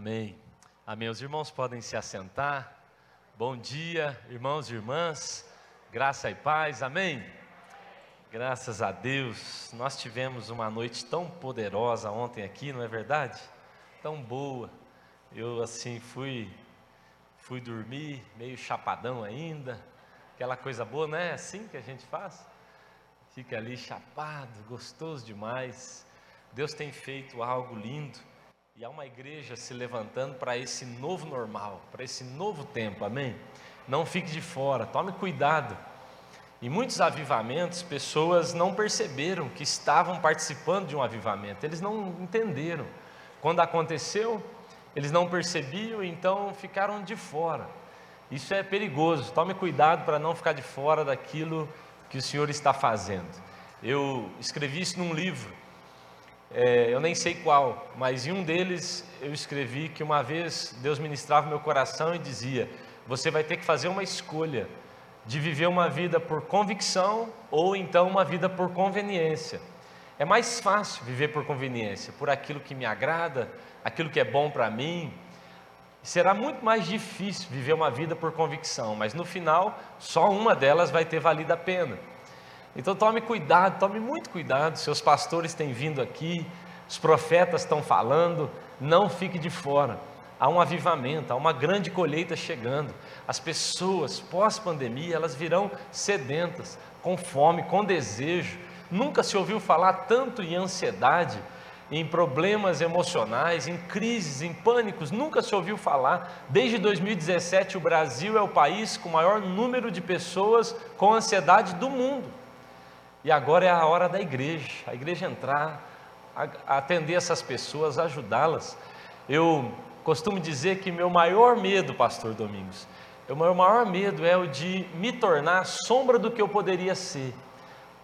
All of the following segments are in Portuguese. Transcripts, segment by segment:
Amém. Amém. Os irmãos podem se assentar. Bom dia, irmãos e irmãs. Graça e paz. Amém. Graças a Deus. Nós tivemos uma noite tão poderosa ontem aqui, não é verdade? Tão boa. Eu assim fui fui dormir meio chapadão ainda. Aquela coisa boa, não é assim que a gente faz? Fica ali chapado, gostoso demais. Deus tem feito algo lindo. E há uma igreja se levantando para esse novo normal, para esse novo tempo, amém? Não fique de fora, tome cuidado. Em muitos avivamentos, pessoas não perceberam que estavam participando de um avivamento, eles não entenderam. Quando aconteceu, eles não percebiam, então ficaram de fora. Isso é perigoso, tome cuidado para não ficar de fora daquilo que o Senhor está fazendo. Eu escrevi isso num livro, é, eu nem sei qual, mas em um deles eu escrevi que uma vez Deus ministrava meu coração e dizia: Você vai ter que fazer uma escolha de viver uma vida por convicção ou então uma vida por conveniência. É mais fácil viver por conveniência, por aquilo que me agrada, aquilo que é bom para mim. Será muito mais difícil viver uma vida por convicção, mas no final, só uma delas vai ter valido a pena. Então tome cuidado, tome muito cuidado. Seus pastores têm vindo aqui, os profetas estão falando, não fique de fora. Há um avivamento, há uma grande colheita chegando. As pessoas, pós-pandemia, elas virão sedentas, com fome, com desejo. Nunca se ouviu falar tanto em ansiedade, em problemas emocionais, em crises, em pânicos, nunca se ouviu falar. Desde 2017, o Brasil é o país com o maior número de pessoas com ansiedade do mundo. E agora é a hora da igreja, a igreja entrar, atender essas pessoas, ajudá-las. Eu costumo dizer que meu maior medo, pastor Domingos, o meu maior medo é o de me tornar sombra do que eu poderia ser.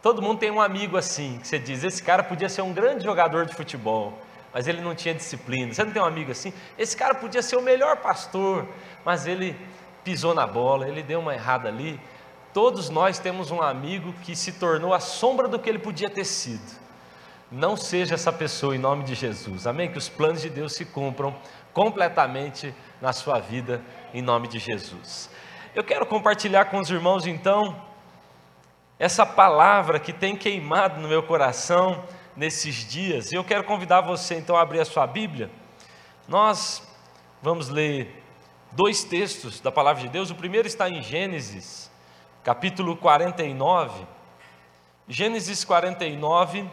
Todo mundo tem um amigo assim, que você diz, esse cara podia ser um grande jogador de futebol, mas ele não tinha disciplina. Você não tem um amigo assim? Esse cara podia ser o melhor pastor, mas ele pisou na bola, ele deu uma errada ali. Todos nós temos um amigo que se tornou a sombra do que ele podia ter sido. Não seja essa pessoa em nome de Jesus. Amém? Que os planos de Deus se cumpram completamente na sua vida em nome de Jesus. Eu quero compartilhar com os irmãos então essa palavra que tem queimado no meu coração nesses dias. E eu quero convidar você então a abrir a sua Bíblia. Nós vamos ler dois textos da palavra de Deus. O primeiro está em Gênesis capítulo 49, Gênesis 49,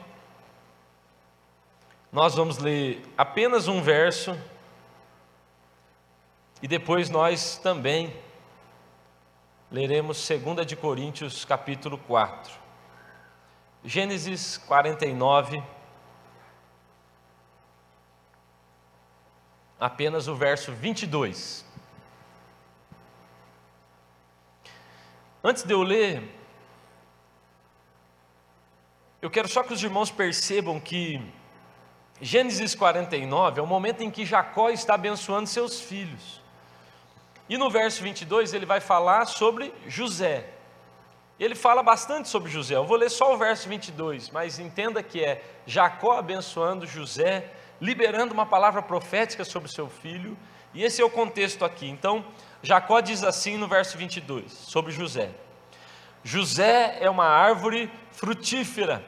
nós vamos ler apenas um verso e depois nós também leremos 2 de Coríntios capítulo 4. Gênesis 49, apenas o verso 22. Antes de eu ler, eu quero só que os irmãos percebam que Gênesis 49 é o momento em que Jacó está abençoando seus filhos. E no verso 22 ele vai falar sobre José. Ele fala bastante sobre José. Eu vou ler só o verso 22, mas entenda que é Jacó abençoando José, liberando uma palavra profética sobre seu filho, e esse é o contexto aqui. Então, Jacó diz assim no verso 22, sobre José: José é uma árvore frutífera,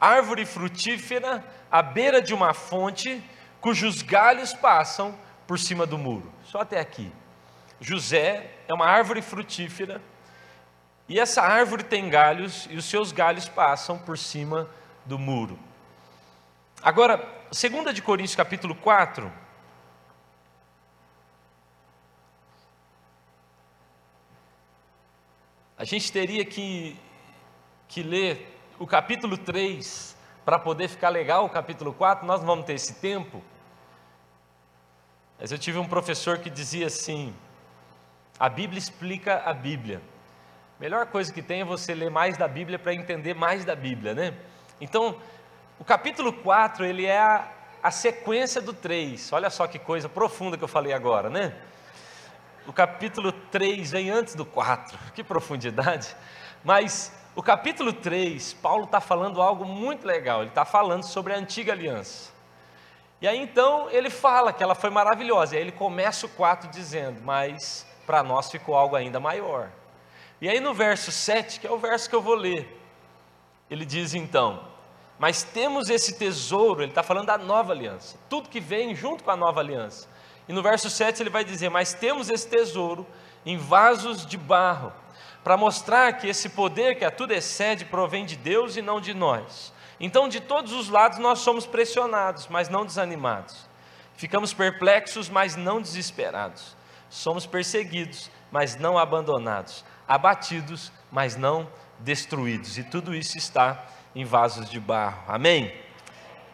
árvore frutífera à beira de uma fonte, cujos galhos passam por cima do muro. Só até aqui. José é uma árvore frutífera, e essa árvore tem galhos, e os seus galhos passam por cima do muro. Agora, 2 de Coríntios capítulo 4, A gente teria que, que ler o capítulo 3 para poder ficar legal o capítulo 4, nós não vamos ter esse tempo. Mas eu tive um professor que dizia assim: a Bíblia explica a Bíblia. Melhor coisa que tem é você ler mais da Bíblia para entender mais da Bíblia, né? Então, o capítulo 4, ele é a, a sequência do 3. Olha só que coisa profunda que eu falei agora, né? O capítulo 3 vem antes do 4, que profundidade. Mas o capítulo 3, Paulo está falando algo muito legal. Ele está falando sobre a antiga aliança. E aí então ele fala que ela foi maravilhosa. E aí ele começa o 4 dizendo: Mas para nós ficou algo ainda maior. E aí no verso 7, que é o verso que eu vou ler, ele diz então: Mas temos esse tesouro, ele está falando da nova aliança, tudo que vem junto com a nova aliança. E no verso 7 ele vai dizer: Mas temos esse tesouro em vasos de barro, para mostrar que esse poder que a tudo excede provém de Deus e não de nós. Então, de todos os lados, nós somos pressionados, mas não desanimados. Ficamos perplexos, mas não desesperados. Somos perseguidos, mas não abandonados. Abatidos, mas não destruídos. E tudo isso está em vasos de barro. Amém?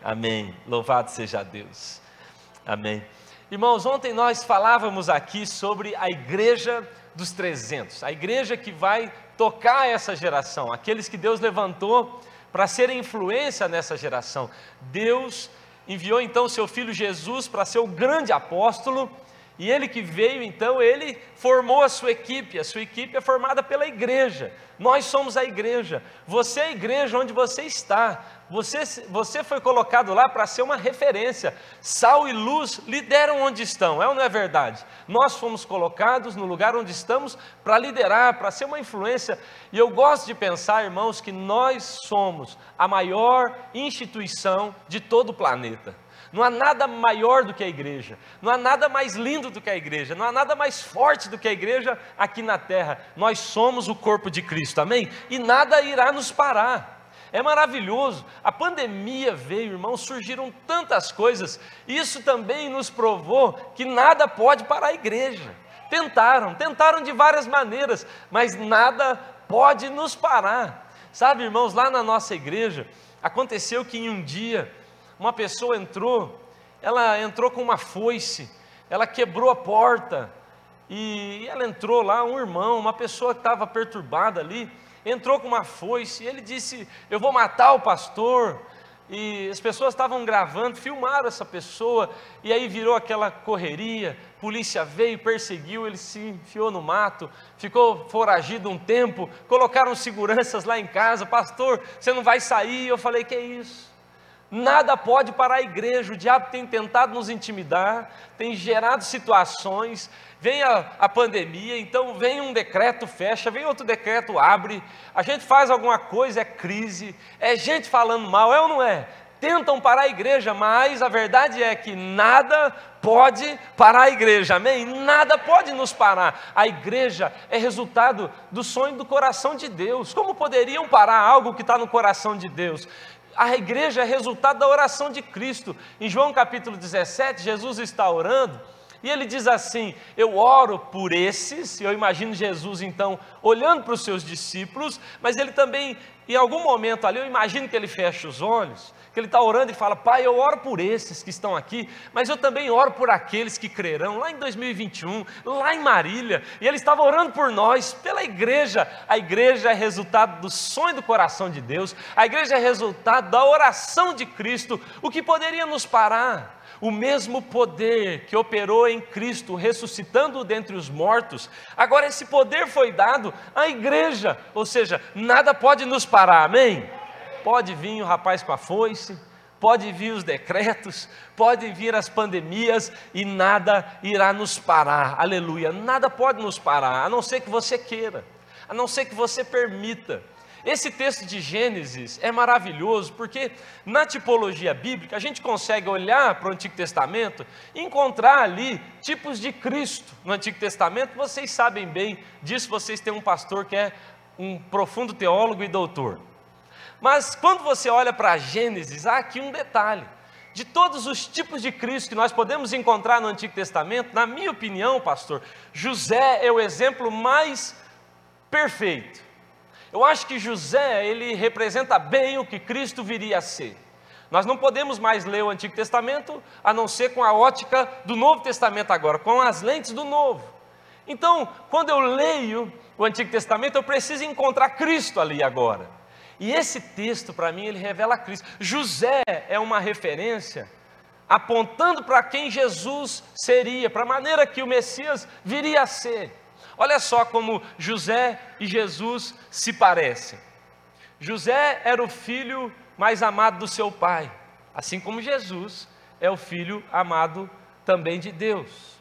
Amém. Louvado seja Deus. Amém. Irmãos, ontem nós falávamos aqui sobre a igreja dos 300, a igreja que vai tocar essa geração, aqueles que Deus levantou para ser influência nessa geração. Deus enviou então seu filho Jesus para ser o grande apóstolo, e ele que veio então, ele formou a sua equipe, a sua equipe é formada pela igreja. Nós somos a igreja. Você é a igreja onde você está. Você, você foi colocado lá para ser uma referência. Sal e luz lideram onde estão, é ou não é verdade? Nós fomos colocados no lugar onde estamos para liderar, para ser uma influência. E eu gosto de pensar, irmãos, que nós somos a maior instituição de todo o planeta. Não há nada maior do que a igreja, não há nada mais lindo do que a igreja, não há nada mais forte do que a igreja aqui na terra. Nós somos o corpo de Cristo, amém? E nada irá nos parar. É maravilhoso. A pandemia veio, irmão, surgiram tantas coisas. Isso também nos provou que nada pode parar a igreja. Tentaram, tentaram de várias maneiras, mas nada pode nos parar. Sabe, irmãos, lá na nossa igreja, aconteceu que em um dia, uma pessoa entrou, ela entrou com uma foice, ela quebrou a porta, e ela entrou lá, um irmão, uma pessoa que estava perturbada ali, entrou com uma foice, e ele disse: Eu vou matar o pastor. E as pessoas estavam gravando, filmaram essa pessoa, e aí virou aquela correria. Polícia veio, perseguiu, ele se enfiou no mato, ficou foragido um tempo. Colocaram seguranças lá em casa, pastor, você não vai sair. Eu falei: Que é isso? Nada pode parar a igreja. O diabo tem tentado nos intimidar, tem gerado situações. Vem a, a, pandemia, então vem um decreto, fecha, vem outro decreto, abre. A gente faz alguma coisa, é crise, é gente falando mal, é ou não é? Tentam parar a igreja, mas a verdade é que nada pode parar a igreja, amém? Nada pode nos parar. A igreja é resultado do sonho do coração de Deus. Como poderiam parar algo que está no coração de Deus? A igreja é resultado da oração de Cristo. Em João capítulo 17, Jesus está orando e ele diz assim: Eu oro por esses, e eu imagino Jesus então olhando para os seus discípulos, mas ele também, em algum momento ali, eu imagino que ele fecha os olhos, que ele está orando e fala: Pai, eu oro por esses que estão aqui, mas eu também oro por aqueles que crerão, lá em 2021, lá em Marília, e ele estava orando por nós, pela igreja. A igreja é resultado do sonho do coração de Deus, a igreja é resultado da oração de Cristo, o que poderia nos parar? O mesmo poder que operou em Cristo, ressuscitando dentre os mortos, agora esse poder foi dado à igreja, ou seja, nada pode nos parar, amém? Pode vir o rapaz com a foice, pode vir os decretos, pode vir as pandemias e nada irá nos parar, aleluia, nada pode nos parar, a não ser que você queira, a não ser que você permita. Esse texto de Gênesis é maravilhoso porque na tipologia bíblica a gente consegue olhar para o Antigo Testamento e encontrar ali tipos de Cristo. No Antigo Testamento, vocês sabem bem disso, vocês têm um pastor que é um profundo teólogo e doutor. Mas quando você olha para Gênesis, há aqui um detalhe. De todos os tipos de Cristo que nós podemos encontrar no Antigo Testamento, na minha opinião, pastor, José é o exemplo mais perfeito eu acho que José, ele representa bem o que Cristo viria a ser. Nós não podemos mais ler o Antigo Testamento a não ser com a ótica do Novo Testamento agora, com as lentes do Novo. Então, quando eu leio o Antigo Testamento, eu preciso encontrar Cristo ali agora. E esse texto, para mim, ele revela Cristo. José é uma referência apontando para quem Jesus seria, para a maneira que o Messias viria a ser. Olha só como José e Jesus se parecem. José era o filho mais amado do seu pai, assim como Jesus é o filho amado também de Deus.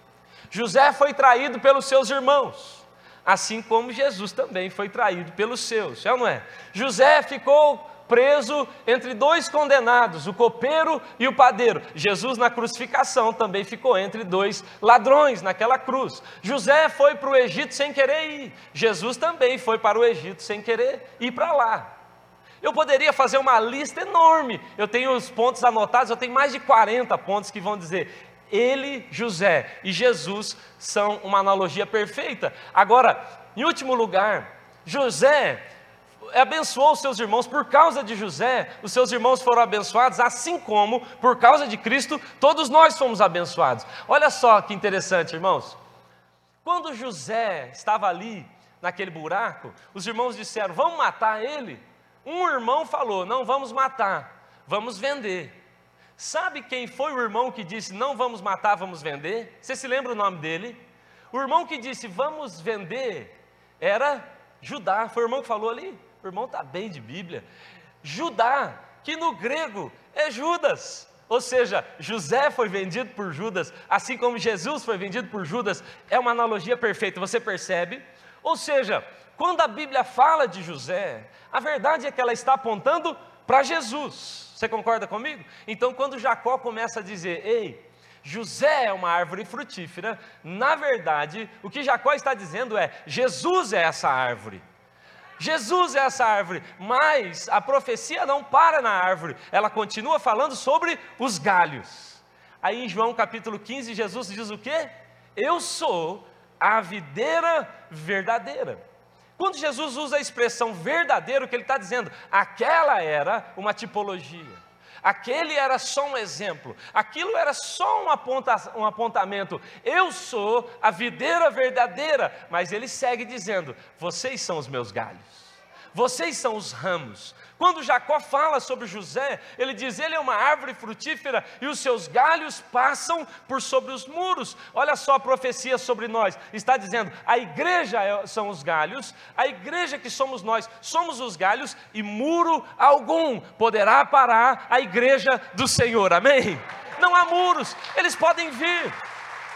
José foi traído pelos seus irmãos, assim como Jesus também foi traído pelos seus, é ou não é? José ficou preso entre dois condenados, o copeiro e o padeiro. Jesus, na crucificação, também ficou entre dois ladrões naquela cruz. José foi para o Egito sem querer ir, Jesus também foi para o Egito sem querer ir para lá. Eu poderia fazer uma lista enorme, eu tenho os pontos anotados, eu tenho mais de 40 pontos que vão dizer. Ele, José e Jesus são uma analogia perfeita. Agora, em último lugar, José abençoou os seus irmãos, por causa de José, os seus irmãos foram abençoados, assim como, por causa de Cristo, todos nós fomos abençoados. Olha só que interessante, irmãos. Quando José estava ali, naquele buraco, os irmãos disseram: Vamos matar ele. Um irmão falou: Não vamos matar, vamos vender. Sabe quem foi o irmão que disse: Não vamos matar, vamos vender? Você se lembra o nome dele? O irmão que disse: Vamos vender era Judá. Foi o irmão que falou ali? O irmão está bem de Bíblia. Judá, que no grego é Judas. Ou seja, José foi vendido por Judas, assim como Jesus foi vendido por Judas, é uma analogia perfeita, você percebe? Ou seja, quando a Bíblia fala de José, a verdade é que ela está apontando para Jesus. Você concorda comigo? Então, quando Jacó começa a dizer: Ei, José é uma árvore frutífera, na verdade, o que Jacó está dizendo é: Jesus é essa árvore. Jesus é essa árvore, mas a profecia não para na árvore, ela continua falando sobre os galhos. Aí em João capítulo 15, Jesus diz o quê? Eu sou a videira verdadeira. Quando Jesus usa a expressão verdadeiro, o que ele está dizendo? Aquela era uma tipologia. Aquele era só um exemplo, aquilo era só um, aponta, um apontamento. Eu sou a videira verdadeira, mas ele segue dizendo: vocês são os meus galhos, vocês são os ramos, quando Jacó fala sobre José, ele diz: ele é uma árvore frutífera e os seus galhos passam por sobre os muros. Olha só a profecia sobre nós: está dizendo, a igreja é, são os galhos, a igreja que somos nós, somos os galhos, e muro algum poderá parar a igreja do Senhor. Amém? Não há muros, eles podem vir,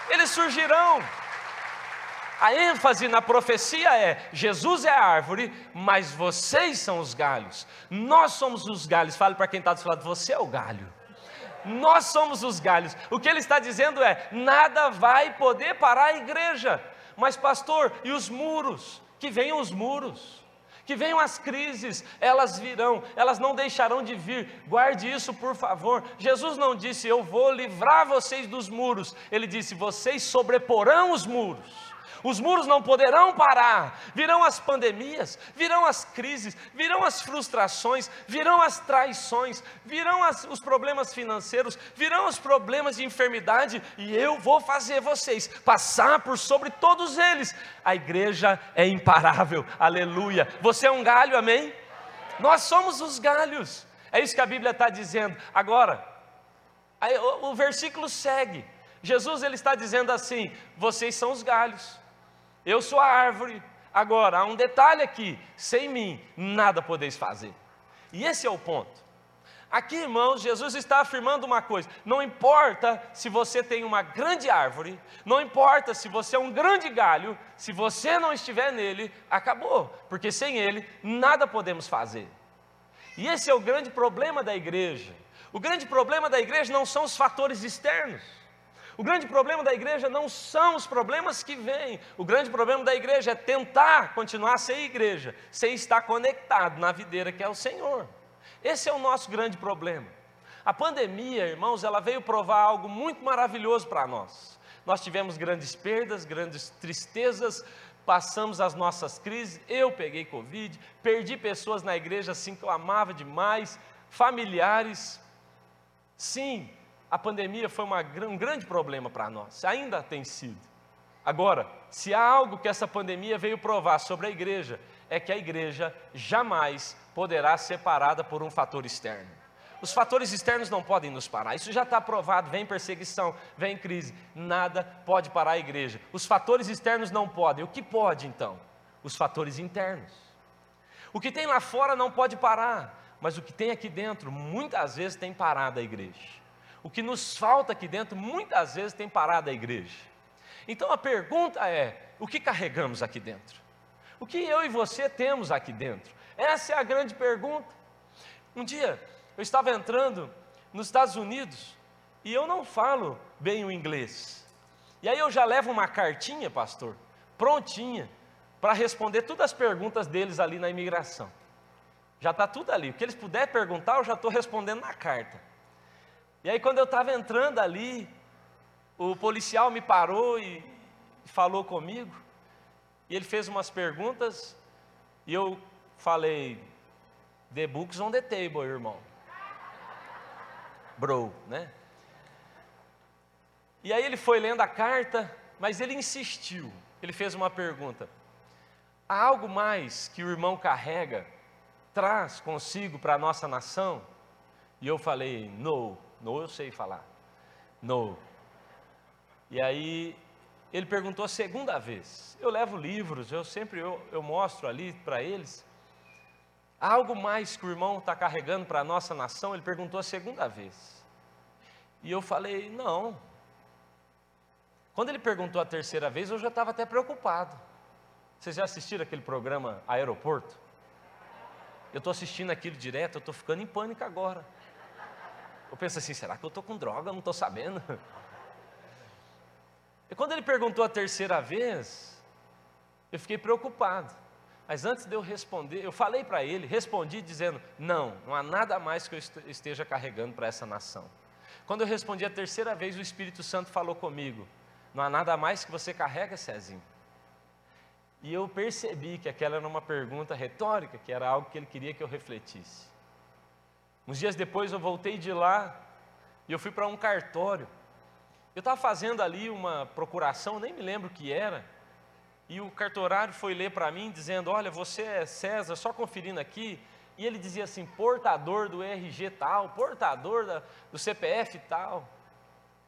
eles surgirão. A ênfase na profecia é: Jesus é a árvore, mas vocês são os galhos. Nós somos os galhos. Fale para quem está do seu lado: você é o galho. Nós somos os galhos. O que ele está dizendo é: nada vai poder parar a igreja. Mas, pastor, e os muros? Que venham os muros. Que venham as crises, elas virão, elas não deixarão de vir, guarde isso por favor. Jesus não disse, eu vou livrar vocês dos muros, ele disse, vocês sobreporão os muros os muros não poderão parar, virão as pandemias, virão as crises, virão as frustrações, virão as traições, virão as, os problemas financeiros, virão os problemas de enfermidade, e eu vou fazer vocês passar por sobre todos eles. A igreja é imparável, aleluia. Você é um galho, amém? Nós somos os galhos, é isso que a Bíblia está dizendo. Agora, o versículo segue. Jesus ele está dizendo assim: vocês são os galhos. Eu sou a árvore. Agora, há um detalhe aqui: sem mim, nada podeis fazer. E esse é o ponto. Aqui, irmãos, Jesus está afirmando uma coisa: não importa se você tem uma grande árvore, não importa se você é um grande galho, se você não estiver nele, acabou, porque sem ele nada podemos fazer. E esse é o grande problema da igreja. O grande problema da igreja não são os fatores externos. O grande problema da igreja não são os problemas que vêm, o grande problema da igreja é tentar continuar a ser igreja, sem estar conectado na videira que é o Senhor. Esse é o nosso grande problema. A pandemia, irmãos, ela veio provar algo muito maravilhoso para nós. Nós tivemos grandes perdas, grandes tristezas, passamos as nossas crises. Eu peguei Covid, perdi pessoas na igreja assim que eu amava demais, familiares. Sim, a pandemia foi uma, um grande problema para nós, ainda tem sido. Agora, se há algo que essa pandemia veio provar sobre a igreja, é que a igreja jamais poderá ser parada por um fator externo. Os fatores externos não podem nos parar, isso já está provado. Vem perseguição, vem crise, nada pode parar a igreja. Os fatores externos não podem, o que pode então? Os fatores internos. O que tem lá fora não pode parar, mas o que tem aqui dentro muitas vezes tem parado a igreja. O que nos falta aqui dentro, muitas vezes tem parado a igreja. Então a pergunta é: o que carregamos aqui dentro? O que eu e você temos aqui dentro? Essa é a grande pergunta. Um dia eu estava entrando nos Estados Unidos e eu não falo bem o inglês. E aí eu já levo uma cartinha, pastor, prontinha, para responder todas as perguntas deles ali na imigração. Já está tudo ali. O que eles puderem perguntar, eu já estou respondendo na carta. E aí, quando eu estava entrando ali, o policial me parou e falou comigo. E ele fez umas perguntas. E eu falei: The books on the table, irmão. Bro, né? E aí ele foi lendo a carta, mas ele insistiu. Ele fez uma pergunta: Há algo mais que o irmão carrega traz consigo para a nossa nação? E eu falei, no, no eu sei falar, no. E aí ele perguntou a segunda vez. Eu levo livros, eu sempre eu, eu mostro ali para eles. Algo mais que o irmão está carregando para a nossa nação? Ele perguntou a segunda vez. E eu falei, não. Quando ele perguntou a terceira vez, eu já estava até preocupado. Vocês já assistiram aquele programa Aeroporto? Eu estou assistindo aquilo direto, eu estou ficando em pânico agora. Eu penso assim, será que eu estou com droga? Eu não estou sabendo. E quando ele perguntou a terceira vez, eu fiquei preocupado. Mas antes de eu responder, eu falei para ele, respondi dizendo: Não, não há nada mais que eu esteja carregando para essa nação. Quando eu respondi a terceira vez, o Espírito Santo falou comigo: Não há nada mais que você carrega, Cezinho. E eu percebi que aquela era uma pergunta retórica, que era algo que ele queria que eu refletisse. Uns dias depois eu voltei de lá e eu fui para um cartório. Eu estava fazendo ali uma procuração, nem me lembro o que era, e o cartorário foi ler para mim dizendo: Olha, você é César, só conferindo aqui. E ele dizia assim: portador do RG tal, portador da, do CPF tal.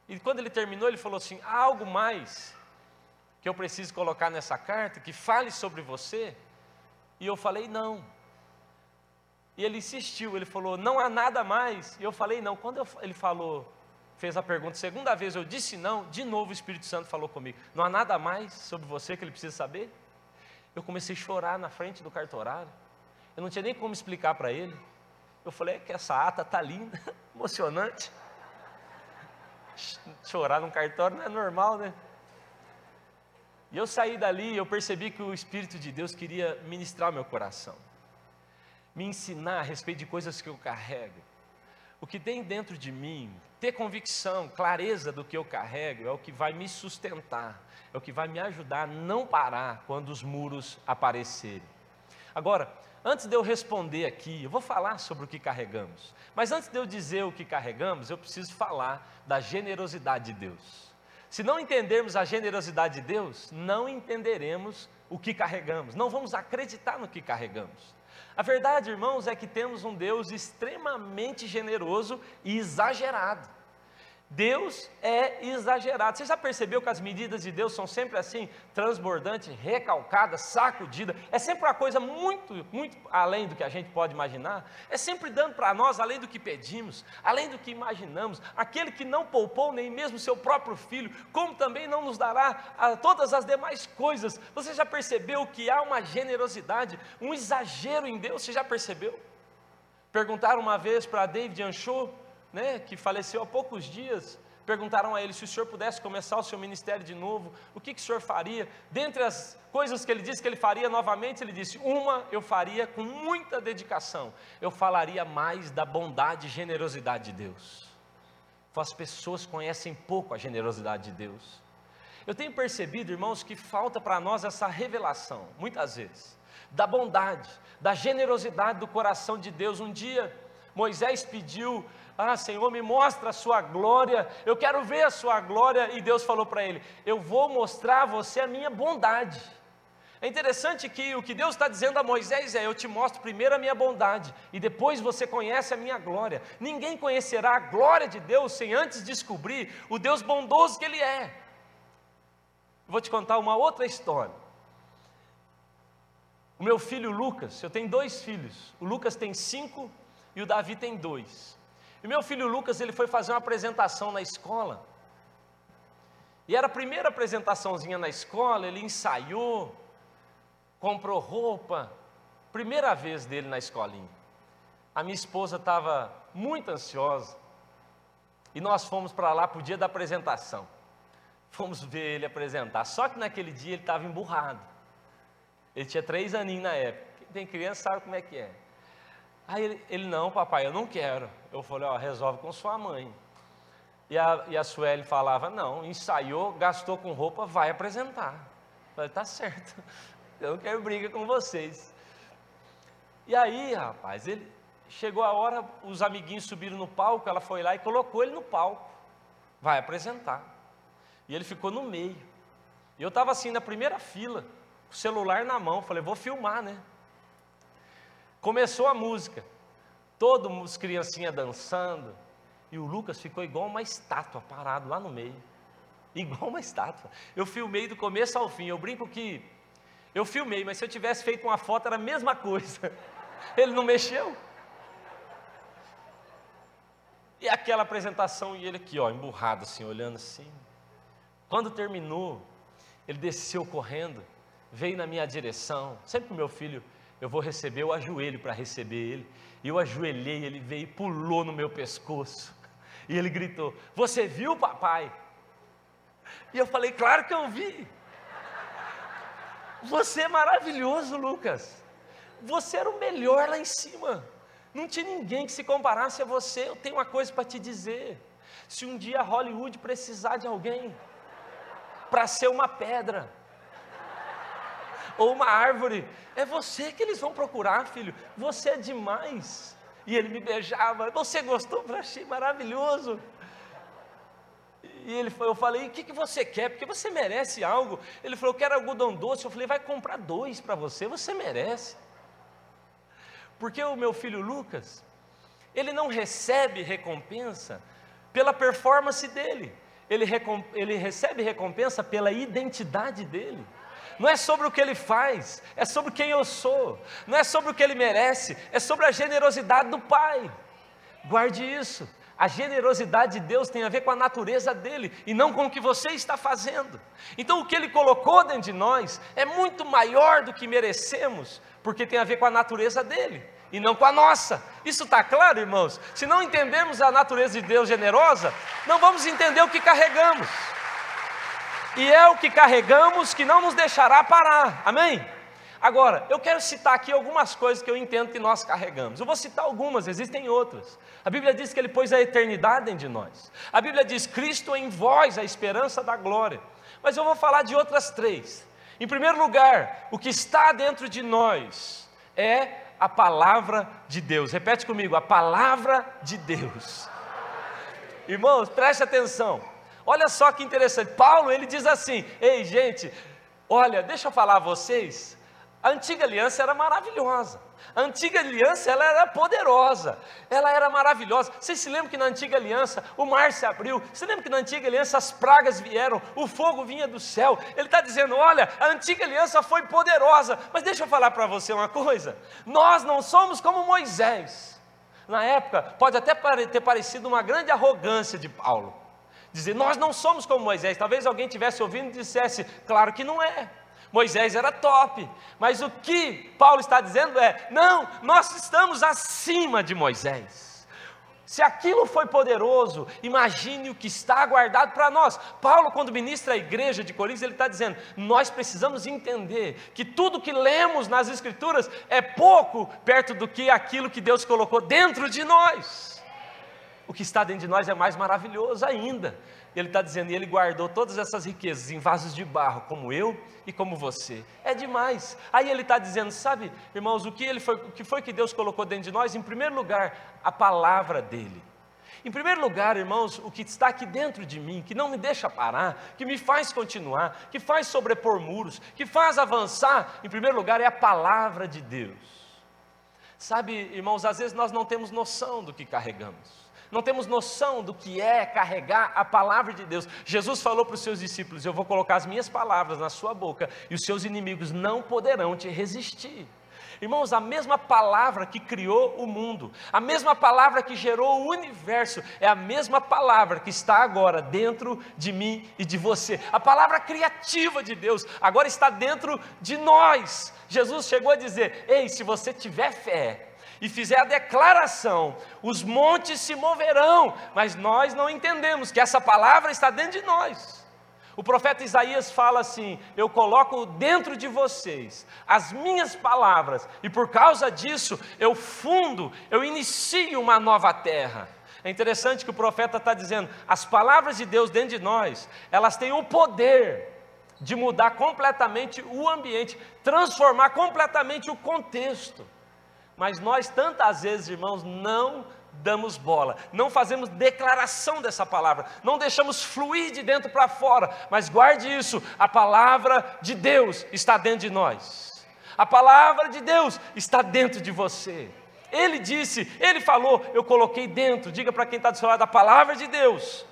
E quando ele terminou, ele falou assim: há algo mais que eu preciso colocar nessa carta, que fale sobre você? E eu falei, não. E ele insistiu, ele falou, não há nada mais. E eu falei, não. Quando eu, ele falou, fez a pergunta, segunda vez eu disse não, de novo o Espírito Santo falou comigo, não há nada mais sobre você que ele precisa saber? Eu comecei a chorar na frente do cartorário. Eu não tinha nem como explicar para ele. Eu falei, é que essa ata está linda, emocionante. Chorar num cartório não é normal, né? E eu saí dali eu percebi que o Espírito de Deus queria ministrar meu coração, me ensinar a respeito de coisas que eu carrego. O que tem dentro de mim, ter convicção, clareza do que eu carrego, é o que vai me sustentar, é o que vai me ajudar a não parar quando os muros aparecerem. Agora, antes de eu responder aqui, eu vou falar sobre o que carregamos. Mas antes de eu dizer o que carregamos, eu preciso falar da generosidade de Deus. Se não entendermos a generosidade de Deus, não entenderemos o que carregamos, não vamos acreditar no que carregamos. A verdade, irmãos, é que temos um Deus extremamente generoso e exagerado. Deus é exagerado. Você já percebeu que as medidas de Deus são sempre assim, transbordante, recalcada, sacudida? É sempre uma coisa muito, muito além do que a gente pode imaginar. É sempre dando para nós além do que pedimos, além do que imaginamos. Aquele que não poupou nem mesmo seu próprio filho, como também não nos dará todas as demais coisas. Você já percebeu que há uma generosidade, um exagero em Deus? Você já percebeu? Perguntaram uma vez para David Anchot, né, que faleceu há poucos dias, perguntaram a ele se o senhor pudesse começar o seu ministério de novo, o que, que o senhor faria? Dentre as coisas que ele disse que ele faria novamente, ele disse: Uma eu faria com muita dedicação, eu falaria mais da bondade e generosidade de Deus. As pessoas conhecem pouco a generosidade de Deus. Eu tenho percebido, irmãos, que falta para nós essa revelação, muitas vezes, da bondade, da generosidade do coração de Deus. Um dia, Moisés pediu ah, Senhor, me mostra a sua glória, eu quero ver a sua glória. E Deus falou para ele: Eu vou mostrar a você a minha bondade. É interessante que o que Deus está dizendo a Moisés é: Eu te mostro primeiro a minha bondade, e depois você conhece a minha glória. Ninguém conhecerá a glória de Deus sem antes descobrir o Deus bondoso que Ele é. Vou te contar uma outra história. O meu filho Lucas, eu tenho dois filhos, o Lucas tem cinco e o Davi tem dois. E meu filho Lucas, ele foi fazer uma apresentação na escola. E era a primeira apresentaçãozinha na escola, ele ensaiou, comprou roupa, primeira vez dele na escolinha. A minha esposa estava muito ansiosa e nós fomos para lá para o dia da apresentação. Fomos ver ele apresentar. Só que naquele dia ele estava emburrado. Ele tinha três aninhos na época. Quem tem criança sabe como é que é. Aí ele, ele não, papai, eu não quero. Eu falei, ó, resolve com sua mãe. E a, e a Sueli falava, não, ensaiou, gastou com roupa, vai apresentar. Eu falei, tá certo, eu não quero briga com vocês. E aí, rapaz, ele chegou a hora, os amiguinhos subiram no palco, ela foi lá e colocou ele no palco. Vai apresentar. E ele ficou no meio. E eu estava assim na primeira fila, com o celular na mão, falei, vou filmar, né? Começou a música, todos os criancinhas dançando, e o Lucas ficou igual uma estátua, parado lá no meio. Igual uma estátua. Eu filmei do começo ao fim. Eu brinco que eu filmei, mas se eu tivesse feito uma foto era a mesma coisa. Ele não mexeu. E aquela apresentação, e ele aqui, ó, emburrado assim, olhando assim. Quando terminou, ele desceu correndo, veio na minha direção. Sempre meu filho eu vou receber, eu ajoelho para receber ele. E eu ajoelhei, ele veio e pulou no meu pescoço. E ele gritou: Você viu, papai? E eu falei: Claro que eu vi. Você é maravilhoso, Lucas. Você era o melhor lá em cima. Não tinha ninguém que se comparasse a você. Eu tenho uma coisa para te dizer. Se um dia Hollywood precisar de alguém para ser uma pedra, ou uma árvore. É você que eles vão procurar, filho. Você é demais. E ele me beijava. Você gostou? Eu achei maravilhoso. E ele, eu falei, o que, que você quer? Porque você merece algo. Ele falou, eu quero algodão doce. Eu falei, vai comprar dois para você, você merece. Porque o meu filho Lucas, ele não recebe recompensa pela performance dele, ele, ele recebe recompensa pela identidade dele não é sobre o que ele faz, é sobre quem eu sou, não é sobre o que ele merece, é sobre a generosidade do Pai. Guarde isso. A generosidade de Deus tem a ver com a natureza dele e não com o que você está fazendo. Então, o que ele colocou dentro de nós é muito maior do que merecemos, porque tem a ver com a natureza dele e não com a nossa. Isso está claro, irmãos? Se não entendermos a natureza de Deus generosa, não vamos entender o que carregamos e é o que carregamos que não nos deixará parar. Amém? Agora, eu quero citar aqui algumas coisas que eu entendo que nós carregamos. Eu vou citar algumas, existem outras. A Bíblia diz que Ele pôs a eternidade dentro de nós. A Bíblia diz: Cristo em vós, a esperança da glória. Mas eu vou falar de outras três. Em primeiro lugar, o que está dentro de nós é a palavra de Deus. Repete comigo: a palavra de Deus. Irmãos, preste atenção. Olha só que interessante. Paulo, ele diz assim: "Ei, gente, olha, deixa eu falar a vocês. A antiga aliança era maravilhosa. A antiga aliança ela era poderosa, ela era maravilhosa. Vocês se lembram que na antiga aliança o mar se abriu? Você lembra que na antiga aliança as pragas vieram, o fogo vinha do céu? Ele está dizendo: olha, a antiga aliança foi poderosa. Mas deixa eu falar para você uma coisa: nós não somos como Moisés. Na época, pode até ter parecido uma grande arrogância de Paulo dizer, nós não somos como Moisés. Talvez alguém tivesse ouvindo e dissesse, claro que não é. Moisés era top, mas o que Paulo está dizendo é: não, nós estamos acima de Moisés. Se aquilo foi poderoso, imagine o que está guardado para nós. Paulo, quando ministra a igreja de Coríntios, ele está dizendo: nós precisamos entender que tudo que lemos nas Escrituras é pouco perto do que aquilo que Deus colocou dentro de nós o que está dentro de nós é mais maravilhoso ainda. Ele está dizendo, ele guardou todas essas riquezas em vasos de barro, como eu e como você. É demais. Aí ele está dizendo, sabe, irmãos, o que, ele foi, o que foi que Deus colocou dentro de nós? Em primeiro lugar, a palavra dele. Em primeiro lugar, irmãos, o que está aqui dentro de mim, que não me deixa parar, que me faz continuar, que faz sobrepor muros, que faz avançar, em primeiro lugar, é a palavra de Deus. Sabe, irmãos, às vezes nós não temos noção do que carregamos não temos noção do que é carregar a palavra de Deus. Jesus falou para os seus discípulos: Eu vou colocar as minhas palavras na sua boca, e os seus inimigos não poderão te resistir. Irmãos, a mesma palavra que criou o mundo, a mesma palavra que gerou o universo, é a mesma palavra que está agora dentro de mim e de você. A palavra criativa de Deus agora está dentro de nós. Jesus chegou a dizer: Ei, se você tiver fé, e fizer a declaração, os montes se moverão, mas nós não entendemos que essa palavra está dentro de nós. O profeta Isaías fala assim: Eu coloco dentro de vocês as minhas palavras, e por causa disso eu fundo, eu inicio uma nova terra. É interessante que o profeta está dizendo: as palavras de Deus dentro de nós, elas têm o poder de mudar completamente o ambiente, transformar completamente o contexto. Mas nós, tantas vezes, irmãos, não damos bola, não fazemos declaração dessa palavra, não deixamos fluir de dentro para fora, mas guarde isso: a palavra de Deus está dentro de nós, a palavra de Deus está dentro de você. Ele disse, ele falou, eu coloquei dentro, diga para quem está do seu lado, a palavra de Deus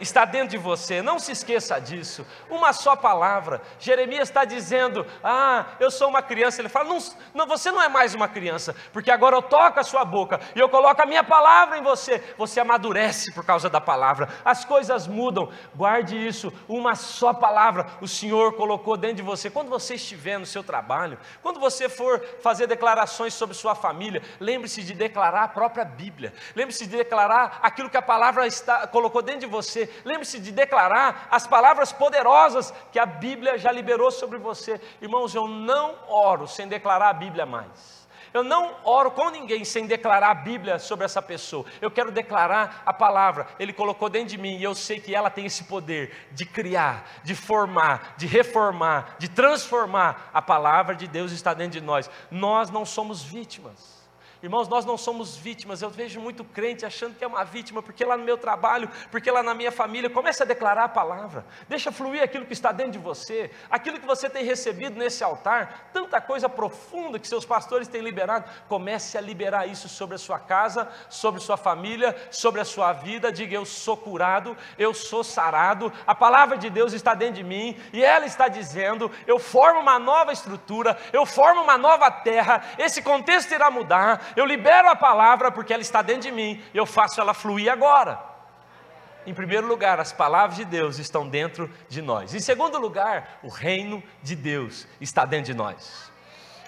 está dentro de você, não se esqueça disso. Uma só palavra. Jeremias está dizendo: Ah, eu sou uma criança. Ele fala: não, não, você não é mais uma criança, porque agora eu toco a sua boca e eu coloco a minha palavra em você. Você amadurece por causa da palavra, as coisas mudam. Guarde isso, uma só palavra o Senhor colocou dentro de você. Quando você estiver no seu trabalho, quando você for fazer declarações sobre sua família, lembre-se de declarar a própria Bíblia, lembre-se de declarar aquilo que a palavra está, colocou dentro de você lembre-se de declarar as palavras poderosas que a Bíblia já liberou sobre você. Irmãos, eu não oro sem declarar a Bíblia mais. Eu não oro com ninguém sem declarar a Bíblia sobre essa pessoa. Eu quero declarar a palavra. Ele colocou dentro de mim e eu sei que ela tem esse poder de criar, de formar, de reformar, de transformar. A palavra de Deus está dentro de nós. Nós não somos vítimas. Irmãos, nós não somos vítimas. Eu vejo muito crente achando que é uma vítima, porque lá no meu trabalho, porque lá na minha família, comece a declarar a palavra. Deixa fluir aquilo que está dentro de você, aquilo que você tem recebido nesse altar, tanta coisa profunda que seus pastores têm liberado. Comece a liberar isso sobre a sua casa, sobre sua família, sobre a sua vida. Diga: Eu sou curado, eu sou sarado. A palavra de Deus está dentro de mim e ela está dizendo: Eu formo uma nova estrutura, eu formo uma nova terra. Esse contexto irá mudar eu libero a palavra porque ela está dentro de mim, eu faço ela fluir agora. Em primeiro lugar, as palavras de Deus estão dentro de nós. Em segundo lugar, o reino de Deus está dentro de nós.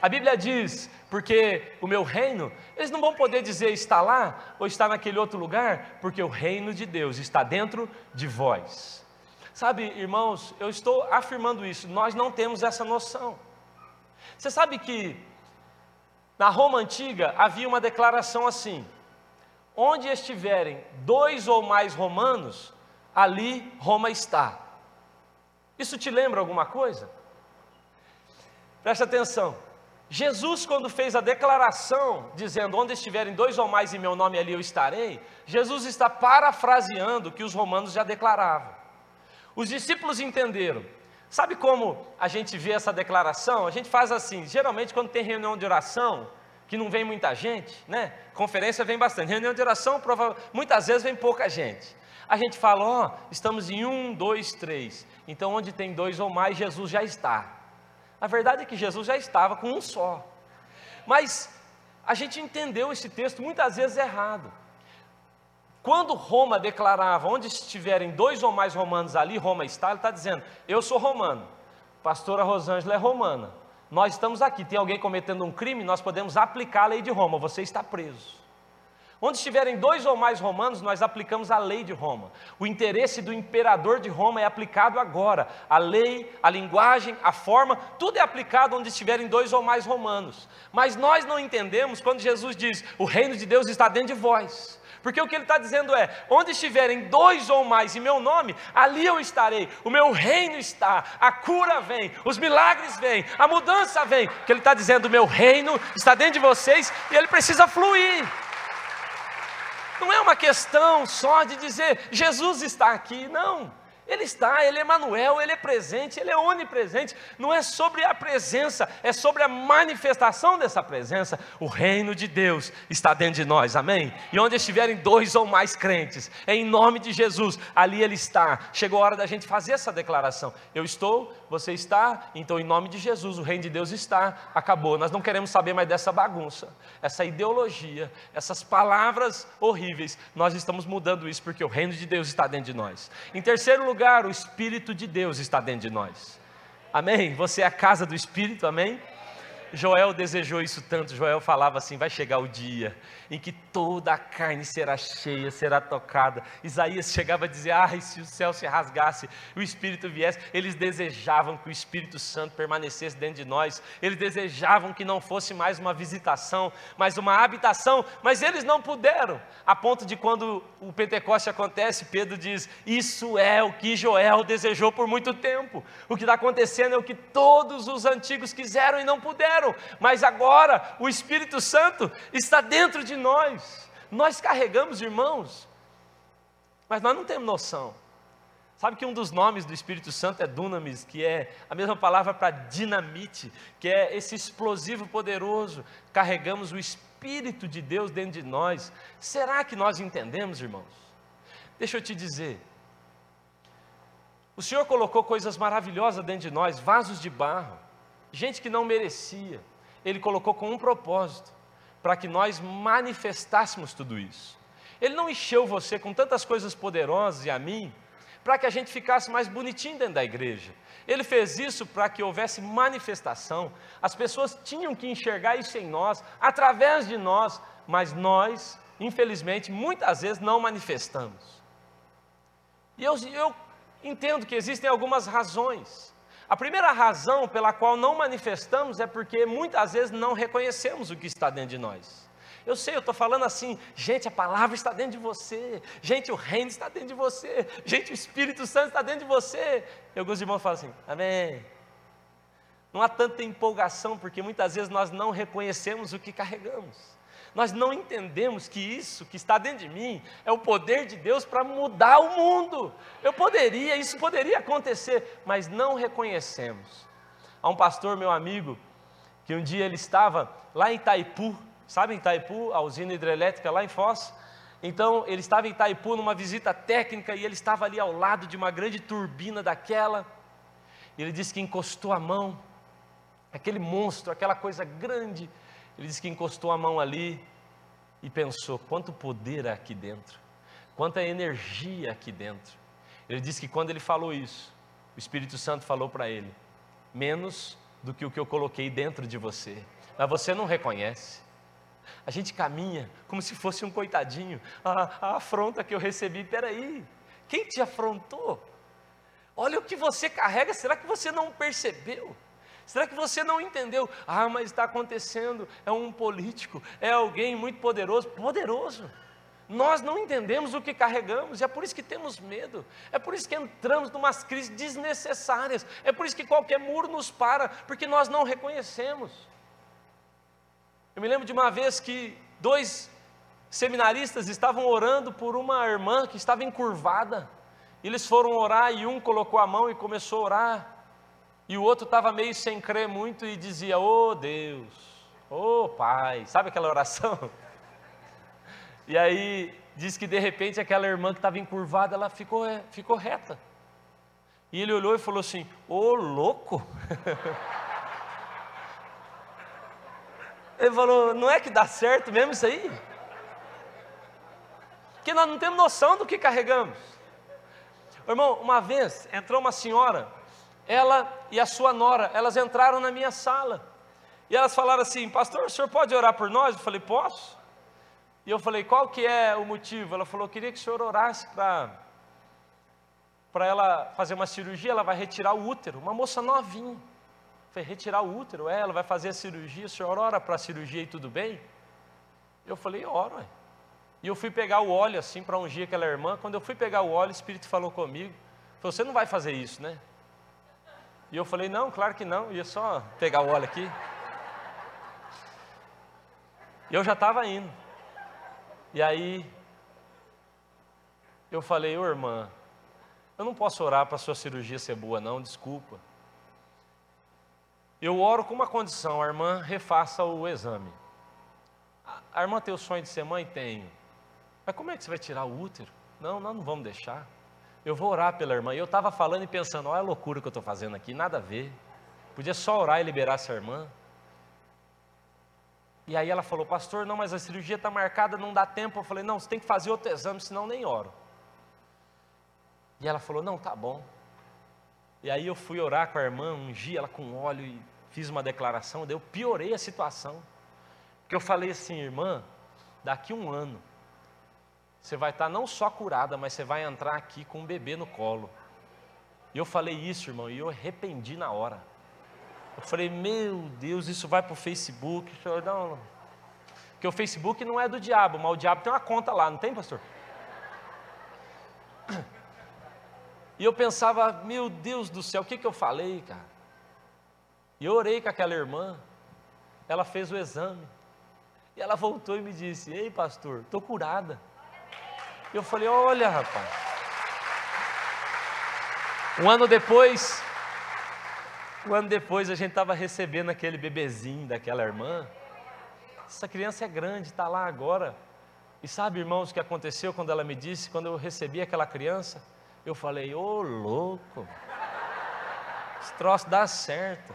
A Bíblia diz, porque o meu reino, eles não vão poder dizer está lá ou está naquele outro lugar, porque o reino de Deus está dentro de vós. Sabe, irmãos, eu estou afirmando isso, nós não temos essa noção. Você sabe que na Roma antiga havia uma declaração assim: onde estiverem dois ou mais romanos, ali Roma está. Isso te lembra alguma coisa? Presta atenção. Jesus, quando fez a declaração, dizendo: Onde estiverem dois ou mais em meu nome, ali eu estarei, Jesus está parafraseando o que os romanos já declaravam. Os discípulos entenderam. Sabe como a gente vê essa declaração? A gente faz assim, geralmente quando tem reunião de oração, que não vem muita gente, né? Conferência vem bastante. Reunião de oração, muitas vezes vem pouca gente. A gente fala, ó, oh, estamos em um, dois, três. Então, onde tem dois ou mais, Jesus já está. A verdade é que Jesus já estava com um só. Mas a gente entendeu esse texto muitas vezes errado. Quando Roma declarava, onde estiverem dois ou mais romanos ali, Roma está, ele está dizendo, eu sou romano, pastora Rosângela é romana, nós estamos aqui, tem alguém cometendo um crime, nós podemos aplicar a lei de Roma, você está preso. Onde estiverem dois ou mais romanos, nós aplicamos a lei de Roma. O interesse do imperador de Roma é aplicado agora. A lei, a linguagem, a forma, tudo é aplicado onde estiverem dois ou mais romanos. Mas nós não entendemos quando Jesus diz: o reino de Deus está dentro de vós. Porque o que ele está dizendo é: onde estiverem dois ou mais em meu nome, ali eu estarei, o meu reino está, a cura vem, os milagres vêm, a mudança vem. O que ele está dizendo: o meu reino está dentro de vocês e ele precisa fluir. Não é uma questão só de dizer Jesus está aqui, não. Ele está, Ele é Manuel, Ele é presente, Ele é onipresente. Não é sobre a presença, é sobre a manifestação dessa presença. O reino de Deus está dentro de nós, amém? E onde estiverem dois ou mais crentes, é em nome de Jesus, ali Ele está. Chegou a hora da gente fazer essa declaração. Eu estou Você está? Então, em nome de Jesus, o reino de Deus está. Acabou. Nós não queremos saber mais dessa bagunça, essa ideologia, essas palavras horríveis. Nós estamos mudando isso porque o reino de Deus está dentro de nós. Em terceiro lugar, o Espírito de Deus está dentro de nós. Amém? Você é a casa do Espírito, amém? Joel desejou isso tanto. Joel falava assim: vai chegar o dia em que toda a carne será cheia, será tocada. Isaías chegava a dizer: ai, se o céu se rasgasse, o Espírito viesse. Eles desejavam que o Espírito Santo permanecesse dentro de nós. Eles desejavam que não fosse mais uma visitação, mas uma habitação. Mas eles não puderam. A ponto de quando o Pentecoste acontece, Pedro diz: Isso é o que Joel desejou por muito tempo. O que está acontecendo é o que todos os antigos quiseram e não puderam mas agora o Espírito Santo está dentro de nós. Nós carregamos, irmãos, mas nós não temos noção. Sabe que um dos nomes do Espírito Santo é dunamis, que é a mesma palavra para dinamite, que é esse explosivo poderoso. Carregamos o Espírito de Deus dentro de nós. Será que nós entendemos, irmãos? Deixa eu te dizer. O Senhor colocou coisas maravilhosas dentro de nós, vasos de barro gente que não merecia, Ele colocou com um propósito, para que nós manifestássemos tudo isso. Ele não encheu você com tantas coisas poderosas e a mim, para que a gente ficasse mais bonitinho dentro da igreja. Ele fez isso para que houvesse manifestação. As pessoas tinham que enxergar isso em nós, através de nós, mas nós, infelizmente, muitas vezes não manifestamos. E eu, eu entendo que existem algumas razões. A primeira razão pela qual não manifestamos é porque muitas vezes não reconhecemos o que está dentro de nós. Eu sei, eu estou falando assim, gente, a palavra está dentro de você, gente, o reino está dentro de você, gente, o Espírito Santo está dentro de você. E alguns irmãos falam assim, amém. Não há tanta empolgação, porque muitas vezes nós não reconhecemos o que carregamos. Nós não entendemos que isso que está dentro de mim é o poder de Deus para mudar o mundo. Eu poderia, isso poderia acontecer, mas não reconhecemos. Há um pastor, meu amigo, que um dia ele estava lá em Itaipu, sabe Itaipu, a usina hidrelétrica lá em Foz? Então ele estava em Itaipu numa visita técnica e ele estava ali ao lado de uma grande turbina daquela. Ele disse que encostou a mão, aquele monstro, aquela coisa grande, ele disse que encostou a mão ali e pensou: quanto poder há aqui dentro, quanta energia aqui dentro. Ele disse que quando ele falou isso, o Espírito Santo falou para ele: menos do que o que eu coloquei dentro de você, mas você não reconhece. A gente caminha como se fosse um coitadinho. A, a afronta que eu recebi, peraí, quem te afrontou? Olha o que você carrega, será que você não percebeu? Será que você não entendeu? Ah, mas está acontecendo, é um político, é alguém muito poderoso. Poderoso. Nós não entendemos o que carregamos, e é por isso que temos medo, é por isso que entramos em umas crises desnecessárias, é por isso que qualquer muro nos para, porque nós não reconhecemos. Eu me lembro de uma vez que dois seminaristas estavam orando por uma irmã que estava encurvada, eles foram orar e um colocou a mão e começou a orar, e o outro estava meio sem crer muito e dizia: Oh Deus, oh Pai, sabe aquela oração? E aí diz que de repente aquela irmã que estava encurvada, ela ficou, é, ficou reta. E ele olhou e falou assim: Ô oh, louco! Ele falou: Não é que dá certo mesmo isso aí? Porque nós não temos noção do que carregamos. Irmão, uma vez entrou uma senhora ela e a sua nora, elas entraram na minha sala. E elas falaram assim: Pastor, o senhor pode orar por nós? Eu falei: Posso. E eu falei: Qual que é o motivo? Ela falou: Queria que o senhor orasse para para ela fazer uma cirurgia, ela vai retirar o útero, uma moça novinha. Eu falei, retirar o útero? É, ela vai fazer a cirurgia, o senhor ora para a cirurgia e tudo bem? Eu falei, oro. E eu fui pegar o óleo assim para ungir aquela irmã. Quando eu fui pegar o óleo, o Espírito falou comigo. Você não vai fazer isso, né? E eu falei, não, claro que não, ia só pegar o óleo aqui. E eu já estava indo. E aí, eu falei, ô irmã, eu não posso orar para a sua cirurgia ser boa, não, desculpa. Eu oro com uma condição, a irmã refaça o exame. A irmã tem o sonho de ser mãe? Tenho. Mas como é que você vai tirar o útero? Não, nós não vamos deixar. Eu vou orar pela irmã. E eu estava falando e pensando, olha a loucura que eu estou fazendo aqui, nada a ver. Podia só orar e liberar essa irmã. E aí ela falou, pastor, não, mas a cirurgia está marcada, não dá tempo. Eu falei, não, você tem que fazer outro exame, senão nem oro. E ela falou, não, tá bom. E aí eu fui orar com a irmã, ungi ela com óleo e fiz uma declaração, daí eu piorei a situação. Porque eu falei assim, irmã, daqui um ano, você vai estar não só curada, mas você vai entrar aqui com um bebê no colo. E eu falei isso, irmão, e eu arrependi na hora. Eu falei, meu Deus, isso vai para o Facebook. Não, Porque o Facebook não é do diabo, mas o diabo tem uma conta lá, não tem, pastor? E eu pensava, meu Deus do céu, o que, que eu falei, cara? E eu orei com aquela irmã, ela fez o exame, e ela voltou e me disse: Ei, pastor, estou curada. Eu falei: Olha, rapaz. Um ano depois, um ano depois a gente estava recebendo aquele bebezinho daquela irmã. Essa criança é grande, está lá agora. E sabe, irmãos, o que aconteceu quando ela me disse, quando eu recebi aquela criança? Eu falei, ô oh, louco, esse troço dá certo.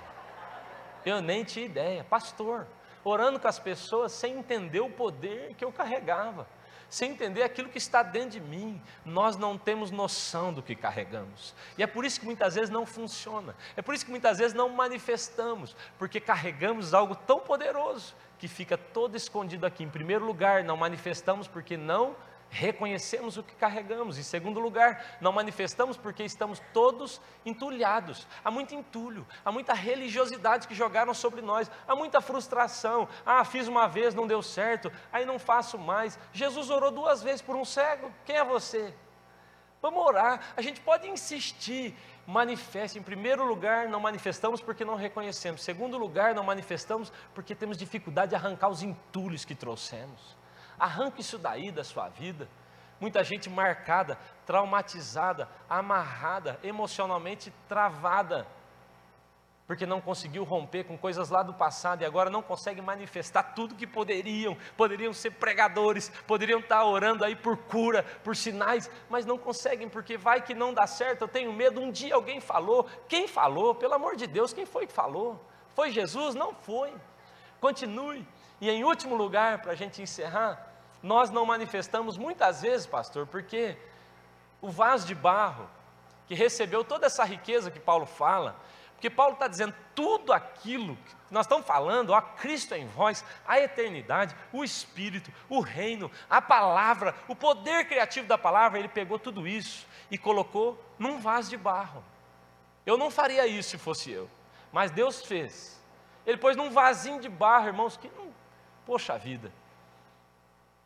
Eu nem tinha ideia, pastor, orando com as pessoas sem entender o poder que eu carregava sem entender aquilo que está dentro de mim, nós não temos noção do que carregamos. E é por isso que muitas vezes não funciona, é por isso que muitas vezes não manifestamos, porque carregamos algo tão poderoso que fica todo escondido aqui. Em primeiro lugar, não manifestamos porque não reconhecemos o que carregamos. Em segundo lugar, não manifestamos porque estamos todos entulhados. Há muito entulho, há muita religiosidade que jogaram sobre nós, há muita frustração. Ah, fiz uma vez, não deu certo, aí não faço mais. Jesus orou duas vezes por um cego. Quem é você? Vamos orar. A gente pode insistir. Manifeste. Em primeiro lugar, não manifestamos porque não reconhecemos. Em segundo lugar, não manifestamos porque temos dificuldade de arrancar os entulhos que trouxemos. Arranque isso daí da sua vida. Muita gente marcada, traumatizada, amarrada, emocionalmente travada, porque não conseguiu romper com coisas lá do passado e agora não consegue manifestar tudo que poderiam. Poderiam ser pregadores, poderiam estar orando aí por cura, por sinais, mas não conseguem porque vai que não dá certo. Eu tenho medo. Um dia alguém falou. Quem falou? Pelo amor de Deus, quem foi que falou? Foi Jesus? Não foi. Continue. E em último lugar, para a gente encerrar, nós não manifestamos muitas vezes, pastor, porque o vaso de barro, que recebeu toda essa riqueza que Paulo fala, porque Paulo está dizendo tudo aquilo que nós estamos falando, ó, Cristo em vós, a eternidade, o Espírito, o reino, a palavra, o poder criativo da palavra, ele pegou tudo isso e colocou num vaso de barro. Eu não faria isso se fosse eu, mas Deus fez. Ele pôs num vasinho de barro, irmãos, que não, poxa vida,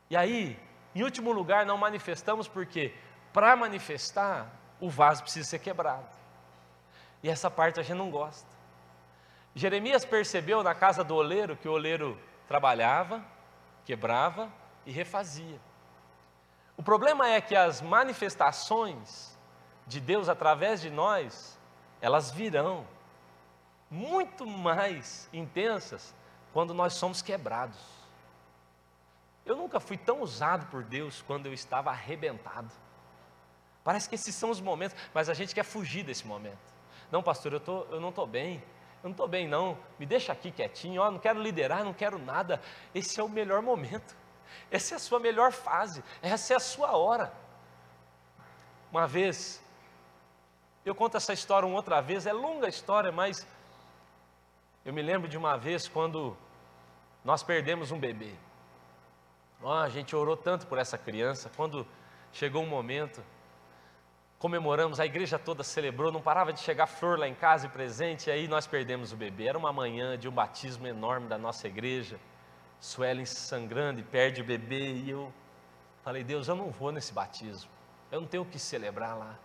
e aí, em último lugar, não manifestamos porque, para manifestar, o vaso precisa ser quebrado. E essa parte a gente não gosta. Jeremias percebeu na casa do oleiro que o oleiro trabalhava, quebrava e refazia. O problema é que as manifestações de Deus através de nós, elas virão muito mais intensas quando nós somos quebrados. Eu nunca fui tão usado por Deus quando eu estava arrebentado. Parece que esses são os momentos, mas a gente quer fugir desse momento. Não, pastor, eu, tô, eu não estou bem. Eu não estou bem, não. Me deixa aqui quietinho. Ó, não quero liderar, não quero nada. Esse é o melhor momento. Essa é a sua melhor fase. Essa é a sua hora. Uma vez, eu conto essa história uma outra vez. É longa a história, mas eu me lembro de uma vez quando nós perdemos um bebê. Oh, a gente orou tanto por essa criança. Quando chegou um momento, comemoramos, a igreja toda celebrou, não parava de chegar flor lá em casa e presente, e aí nós perdemos o bebê. Era uma manhã de um batismo enorme da nossa igreja. Suelen sangrando e perde o bebê, e eu falei: Deus, eu não vou nesse batismo, eu não tenho o que celebrar lá.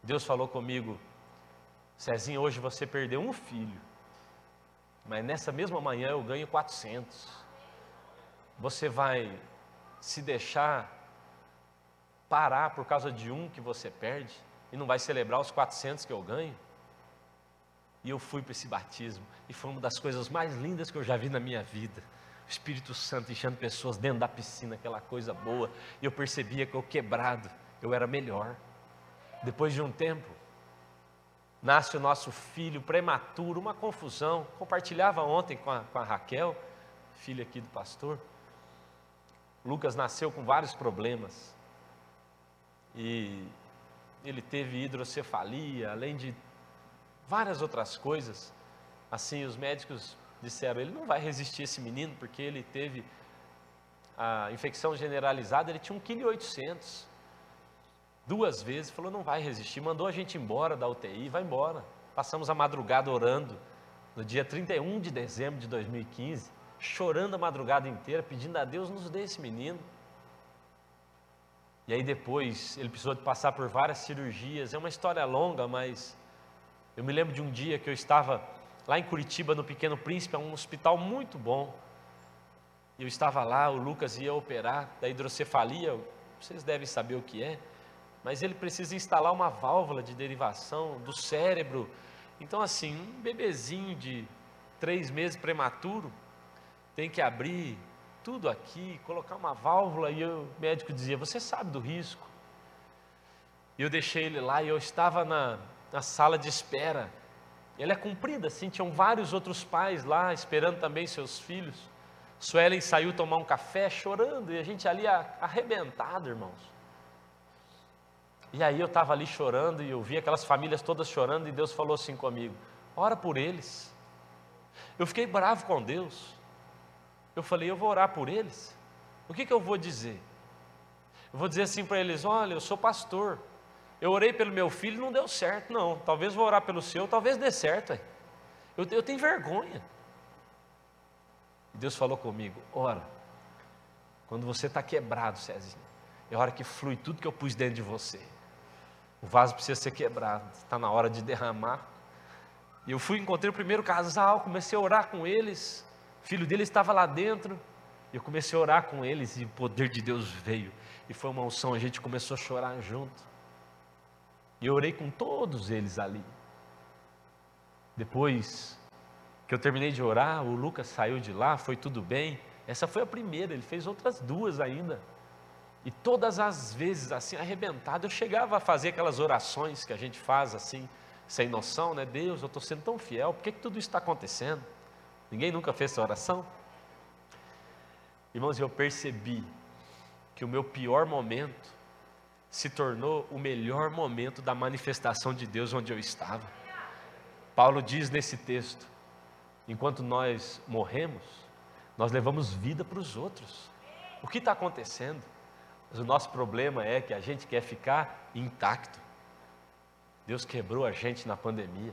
Deus falou comigo: Cezinho, hoje você perdeu um filho, mas nessa mesma manhã eu ganho 400 você vai se deixar parar por causa de um que você perde e não vai celebrar os 400 que eu ganho? E eu fui para esse batismo e foi uma das coisas mais lindas que eu já vi na minha vida. O Espírito Santo enchendo pessoas dentro da piscina, aquela coisa boa. E eu percebia que eu quebrado, eu era melhor. Depois de um tempo, nasce o nosso filho prematuro, uma confusão. Compartilhava ontem com a, com a Raquel, filha aqui do pastor. Lucas nasceu com vários problemas. E ele teve hidrocefalia, além de várias outras coisas. Assim, os médicos disseram: ele não vai resistir esse menino, porque ele teve a infecção generalizada, ele tinha 1,8 kg. Duas vezes, falou: não vai resistir. Mandou a gente embora da UTI, vai embora. Passamos a madrugada orando, no dia 31 de dezembro de 2015, chorando a madrugada inteira, pedindo a Deus: nos dê esse menino. E aí depois ele precisou de passar por várias cirurgias. É uma história longa, mas eu me lembro de um dia que eu estava lá em Curitiba, no Pequeno Príncipe, é um hospital muito bom. Eu estava lá, o Lucas ia operar da hidrocefalia, vocês devem saber o que é, mas ele precisa instalar uma válvula de derivação do cérebro. Então, assim, um bebezinho de três meses prematuro tem que abrir tudo aqui, colocar uma válvula, e o médico dizia: Você sabe do risco. E eu deixei ele lá e eu estava na, na sala de espera. Ela é comprida, assim, tinham vários outros pais lá esperando também seus filhos. Suelen saiu tomar um café chorando e a gente ali arrebentado, irmãos. E aí eu estava ali chorando e eu vi aquelas famílias todas chorando e Deus falou assim comigo: ora por eles. Eu fiquei bravo com Deus. Eu falei, eu vou orar por eles. O que, que eu vou dizer? Eu vou dizer assim para eles: olha, eu sou pastor. Eu orei pelo meu filho e não deu certo, não. Talvez vou orar pelo seu, talvez dê certo. Eu, eu tenho vergonha. Deus falou comigo: ora, quando você está quebrado, Cezinho, é hora que flui tudo que eu pus dentro de você. O vaso precisa ser quebrado, está na hora de derramar. E eu fui, encontrei o primeiro casal, comecei a orar com eles. O filho dele estava lá dentro. Eu comecei a orar com eles e o poder de Deus veio. E foi uma unção, a gente começou a chorar junto. E eu orei com todos eles ali. Depois que eu terminei de orar, o Lucas saiu de lá, foi tudo bem. Essa foi a primeira, ele fez outras duas ainda. E todas as vezes, assim, arrebentado, eu chegava a fazer aquelas orações que a gente faz assim, sem noção, né? Deus, eu estou sendo tão fiel, por que, que tudo isso está acontecendo? Ninguém nunca fez essa oração? Irmãos, eu percebi que o meu pior momento se tornou o melhor momento da manifestação de Deus onde eu estava. Paulo diz nesse texto: enquanto nós morremos, nós levamos vida para os outros. O que está acontecendo? Mas o nosso problema é que a gente quer ficar intacto. Deus quebrou a gente na pandemia.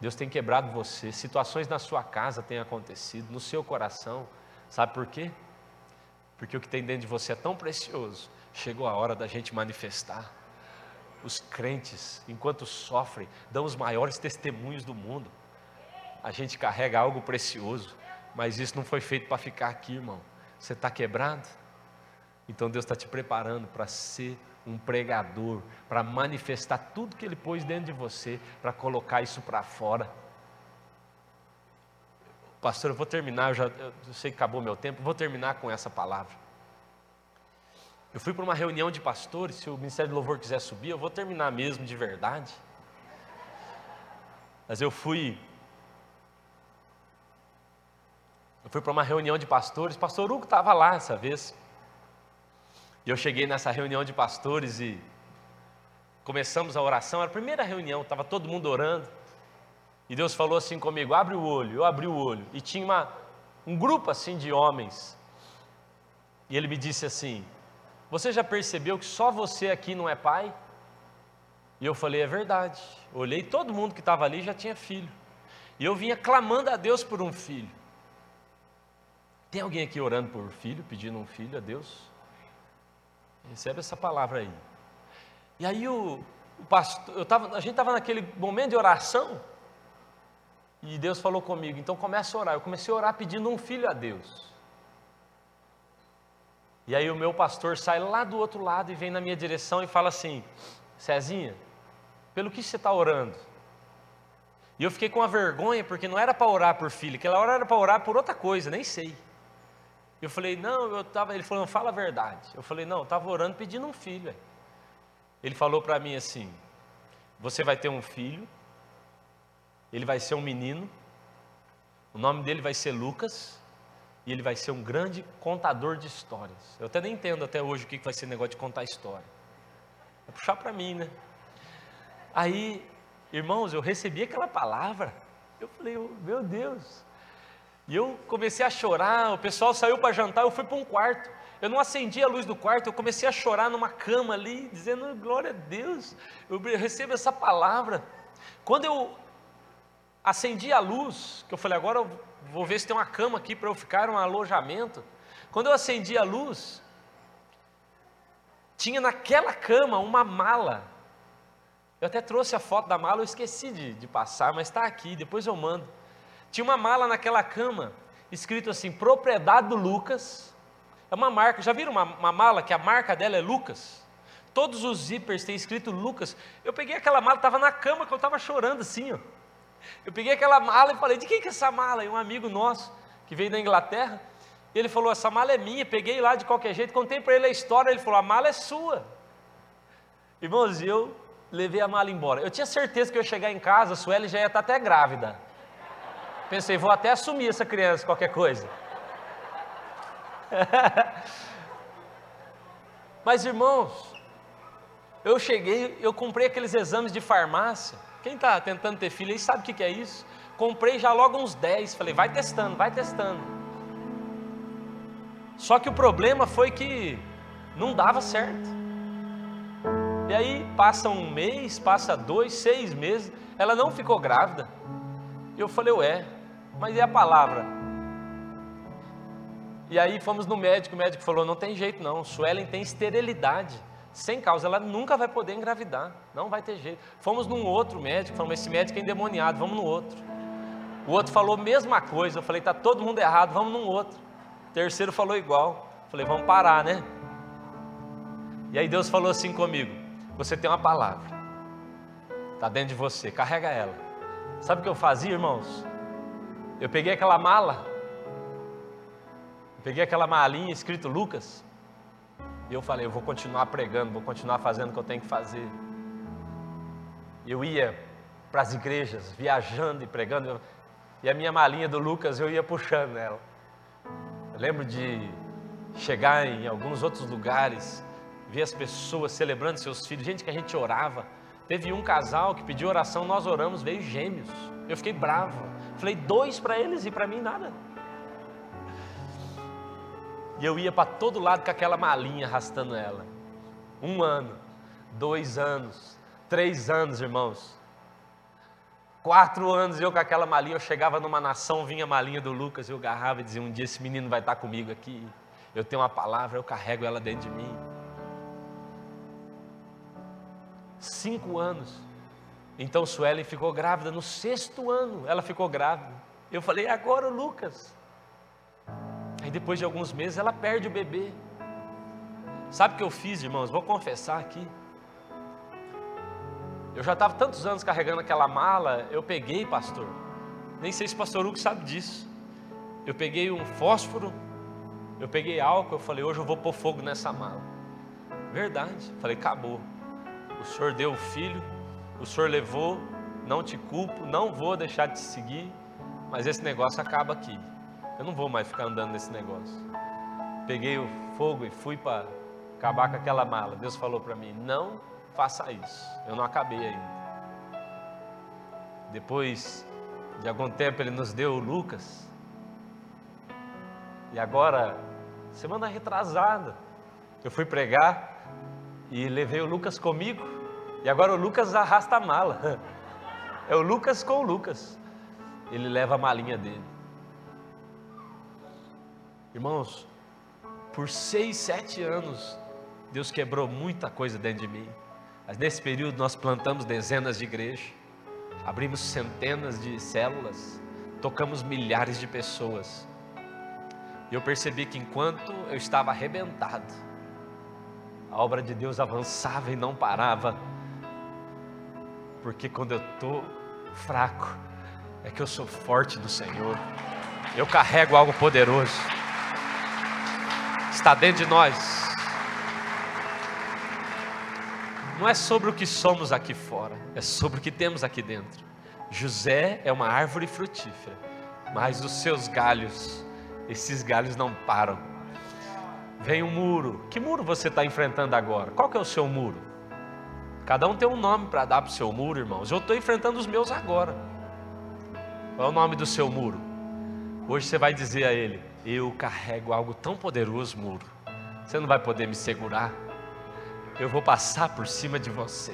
Deus tem quebrado você. Situações na sua casa têm acontecido, no seu coração. Sabe por quê? Porque o que tem dentro de você é tão precioso. Chegou a hora da gente manifestar. Os crentes, enquanto sofrem, dão os maiores testemunhos do mundo. A gente carrega algo precioso, mas isso não foi feito para ficar aqui, irmão. Você está quebrado? Então Deus está te preparando para ser um pregador, para manifestar tudo que Ele pôs dentro de você, para colocar isso para fora. Pastor, eu vou terminar, eu já eu sei que acabou meu tempo, vou terminar com essa palavra. Eu fui para uma reunião de pastores, se o Ministério do Louvor quiser subir, eu vou terminar mesmo de verdade. Mas eu fui. Eu fui para uma reunião de pastores, pastor Hugo estava lá essa vez. E eu cheguei nessa reunião de pastores e começamos a oração, era a primeira reunião, estava todo mundo orando. E Deus falou assim comigo: abre o olho. Eu abri o olho. E tinha uma, um grupo assim de homens. E ele me disse assim: Você já percebeu que só você aqui não é pai? E eu falei: É verdade. Olhei, todo mundo que estava ali já tinha filho. E eu vinha clamando a Deus por um filho. Tem alguém aqui orando por filho, pedindo um filho a Deus? Recebe essa palavra aí. E aí o, o pastor, eu tava, a gente estava naquele momento de oração, e Deus falou comigo, então começa a orar. Eu comecei a orar pedindo um filho a Deus. E aí o meu pastor sai lá do outro lado e vem na minha direção e fala assim: Cezinha, pelo que você está orando? E eu fiquei com a vergonha, porque não era para orar por filho, aquela hora era para orar por outra coisa, nem sei. Eu falei, não, eu estava. Ele falou, não, fala a verdade. Eu falei, não, eu estava orando pedindo um filho. Ele falou para mim assim: Você vai ter um filho, ele vai ser um menino, o nome dele vai ser Lucas, e ele vai ser um grande contador de histórias. Eu até nem entendo até hoje o que vai ser negócio de contar história. É puxar para mim, né? Aí, irmãos, eu recebi aquela palavra. Eu falei, oh, meu Deus. E eu comecei a chorar. O pessoal saiu para jantar. Eu fui para um quarto. Eu não acendi a luz do quarto. Eu comecei a chorar numa cama ali, dizendo glória a Deus. Eu recebo essa palavra. Quando eu acendi a luz, que eu falei, agora eu vou ver se tem uma cama aqui para eu ficar, um alojamento. Quando eu acendi a luz, tinha naquela cama uma mala. Eu até trouxe a foto da mala, eu esqueci de, de passar, mas está aqui, depois eu mando. Tinha uma mala naquela cama, escrito assim, propriedade do Lucas. É uma marca, já viram uma, uma mala que a marca dela é Lucas? Todos os zippers têm escrito Lucas. Eu peguei aquela mala, estava na cama que eu estava chorando assim, ó. Eu peguei aquela mala e falei: de quem que é essa mala? E um amigo nosso, que veio da Inglaterra, ele falou: essa mala é minha. Peguei lá de qualquer jeito, contei para ele a história. Ele falou: a mala é sua. Irmãos, eu levei a mala embora. Eu tinha certeza que eu ia chegar em casa, a Sueli já ia estar até grávida. Pensei, vou até assumir essa criança, qualquer coisa. Mas irmãos, eu cheguei, eu comprei aqueles exames de farmácia. Quem está tentando ter filho aí sabe o que, é isso? Comprei já logo uns 10. Falei, vai testando, vai testando. Só que o problema foi que não dava certo. E aí passa um mês, passa dois, seis meses, ela não ficou grávida. E eu falei, ué, mas e a palavra? E aí fomos no médico, o médico falou, não tem jeito não, Suelen tem esterilidade sem causa, ela nunca vai poder engravidar, não vai ter jeito. Fomos num outro médico, falamos, esse médico é endemoniado, vamos no outro. O outro falou a mesma coisa, eu falei, está todo mundo errado, vamos num outro. O terceiro falou igual, falei, vamos parar, né? E aí Deus falou assim comigo, você tem uma palavra, está dentro de você, carrega ela. Sabe o que eu fazia, irmãos? Eu peguei aquela mala, peguei aquela malinha escrito Lucas, e eu falei, eu vou continuar pregando, vou continuar fazendo o que eu tenho que fazer. Eu ia para as igrejas, viajando e pregando, e a minha malinha do Lucas eu ia puxando nela. Eu lembro de chegar em alguns outros lugares, ver as pessoas celebrando seus filhos, gente que a gente orava. Teve um casal que pediu oração, nós oramos, veio gêmeos. Eu fiquei bravo. Falei dois para eles e para mim nada. E eu ia para todo lado com aquela malinha arrastando ela. Um ano, dois anos, três anos, irmãos. Quatro anos eu com aquela malinha, eu chegava numa nação, vinha a malinha do Lucas, eu agarrava e dizia: Um dia esse menino vai estar comigo aqui. Eu tenho uma palavra, eu carrego ela dentro de mim. Cinco anos. Então Suelen ficou grávida no sexto ano, ela ficou grávida. Eu falei: Agora o Lucas. Aí depois de alguns meses ela perde o bebê. Sabe o que eu fiz, irmãos? Vou confessar aqui. Eu já estava tantos anos carregando aquela mala, eu peguei, pastor. Nem sei se o pastor Hugo sabe disso. Eu peguei um fósforo, eu peguei álcool, eu falei, hoje eu vou pôr fogo nessa mala. Verdade. Falei, acabou. O senhor deu o filho, o senhor levou, não te culpo, não vou deixar de te seguir, mas esse negócio acaba aqui. Eu não vou mais ficar andando nesse negócio. Peguei o fogo e fui para acabar com aquela mala. Deus falou para mim: não faça isso. Eu não acabei ainda. Depois de algum tempo, Ele nos deu o Lucas. E agora, semana retrasada, eu fui pregar e levei o Lucas comigo. E agora o Lucas arrasta a mala. É o Lucas com o Lucas. Ele leva a malinha dele. Irmãos, por seis, sete anos, Deus quebrou muita coisa dentro de mim. Mas nesse período nós plantamos dezenas de igrejas, abrimos centenas de células, tocamos milhares de pessoas. E eu percebi que enquanto eu estava arrebentado, a obra de Deus avançava e não parava. Porque quando eu estou fraco, é que eu sou forte do Senhor. Eu carrego algo poderoso está dentro de nós. não é sobre o que somos aqui fora, é sobre o que temos aqui dentro. José é uma árvore frutífera, mas os seus galhos, esses galhos não param. Vem um muro. Que muro você está enfrentando agora? Qual que é o seu muro? Cada um tem um nome para dar para o seu muro, irmãos. Eu estou enfrentando os meus agora. Qual é o nome do seu muro? Hoje você vai dizer a ele: Eu carrego algo tão poderoso, muro. Você não vai poder me segurar. Eu vou passar por cima de você.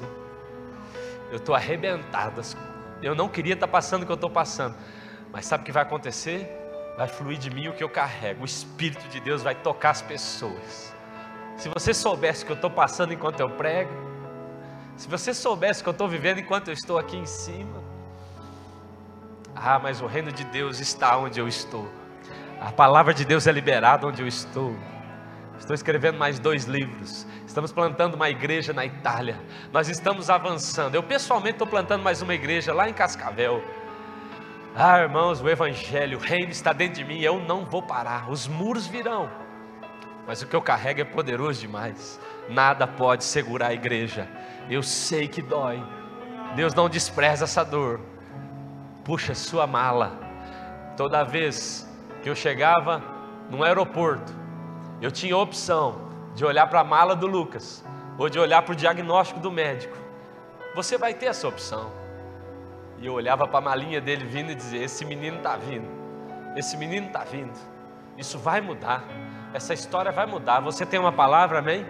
Eu estou arrebentado. Eu não queria estar tá passando o que eu estou passando. Mas sabe o que vai acontecer? Vai fluir de mim o que eu carrego. O Espírito de Deus vai tocar as pessoas. Se você soubesse o que eu estou passando enquanto eu prego, se você soubesse o que eu estou vivendo enquanto eu estou aqui em cima, ah, mas o reino de Deus está onde eu estou. A palavra de Deus é liberada onde eu estou. Estou escrevendo mais dois livros. Estamos plantando uma igreja na Itália. Nós estamos avançando. Eu pessoalmente estou plantando mais uma igreja lá em Cascavel. Ah, irmãos, o Evangelho, o reino está dentro de mim. Eu não vou parar. Os muros virão. Mas o que eu carrego é poderoso demais. Nada pode segurar a igreja. Eu sei que dói. Deus não despreza essa dor puxa sua mala. Toda vez que eu chegava num aeroporto, eu tinha a opção de olhar para a mala do Lucas ou de olhar para o diagnóstico do médico. Você vai ter essa opção. E eu olhava para a malinha dele vindo e dizia: Esse menino está vindo, esse menino está vindo. Isso vai mudar, essa história vai mudar. Você tem uma palavra, amém?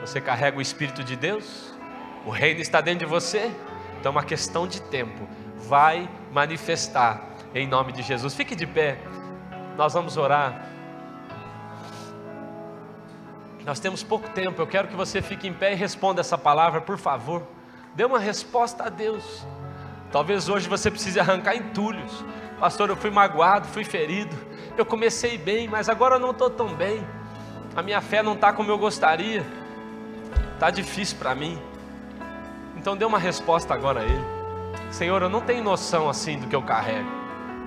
Você carrega o Espírito de Deus, o reino está dentro de você, então é uma questão de tempo vai manifestar em nome de Jesus. Fique de pé, nós vamos orar. Nós temos pouco tempo, eu quero que você fique em pé e responda essa palavra, por favor. Dê uma resposta a Deus. Talvez hoje você precise arrancar entulhos. Pastor, eu fui magoado, fui ferido. Eu comecei bem, mas agora eu não estou tão bem. A minha fé não está como eu gostaria. Está difícil para mim. Então dê uma resposta agora a Ele. Senhor, eu não tenho noção assim do que eu carrego.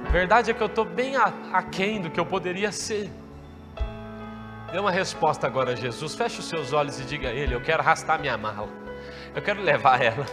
A verdade é que eu estou bem aquém do que eu poderia ser. Dê uma resposta agora a Jesus. Feche os seus olhos e diga a Ele: Eu quero arrastar minha mala. Eu quero levar ela.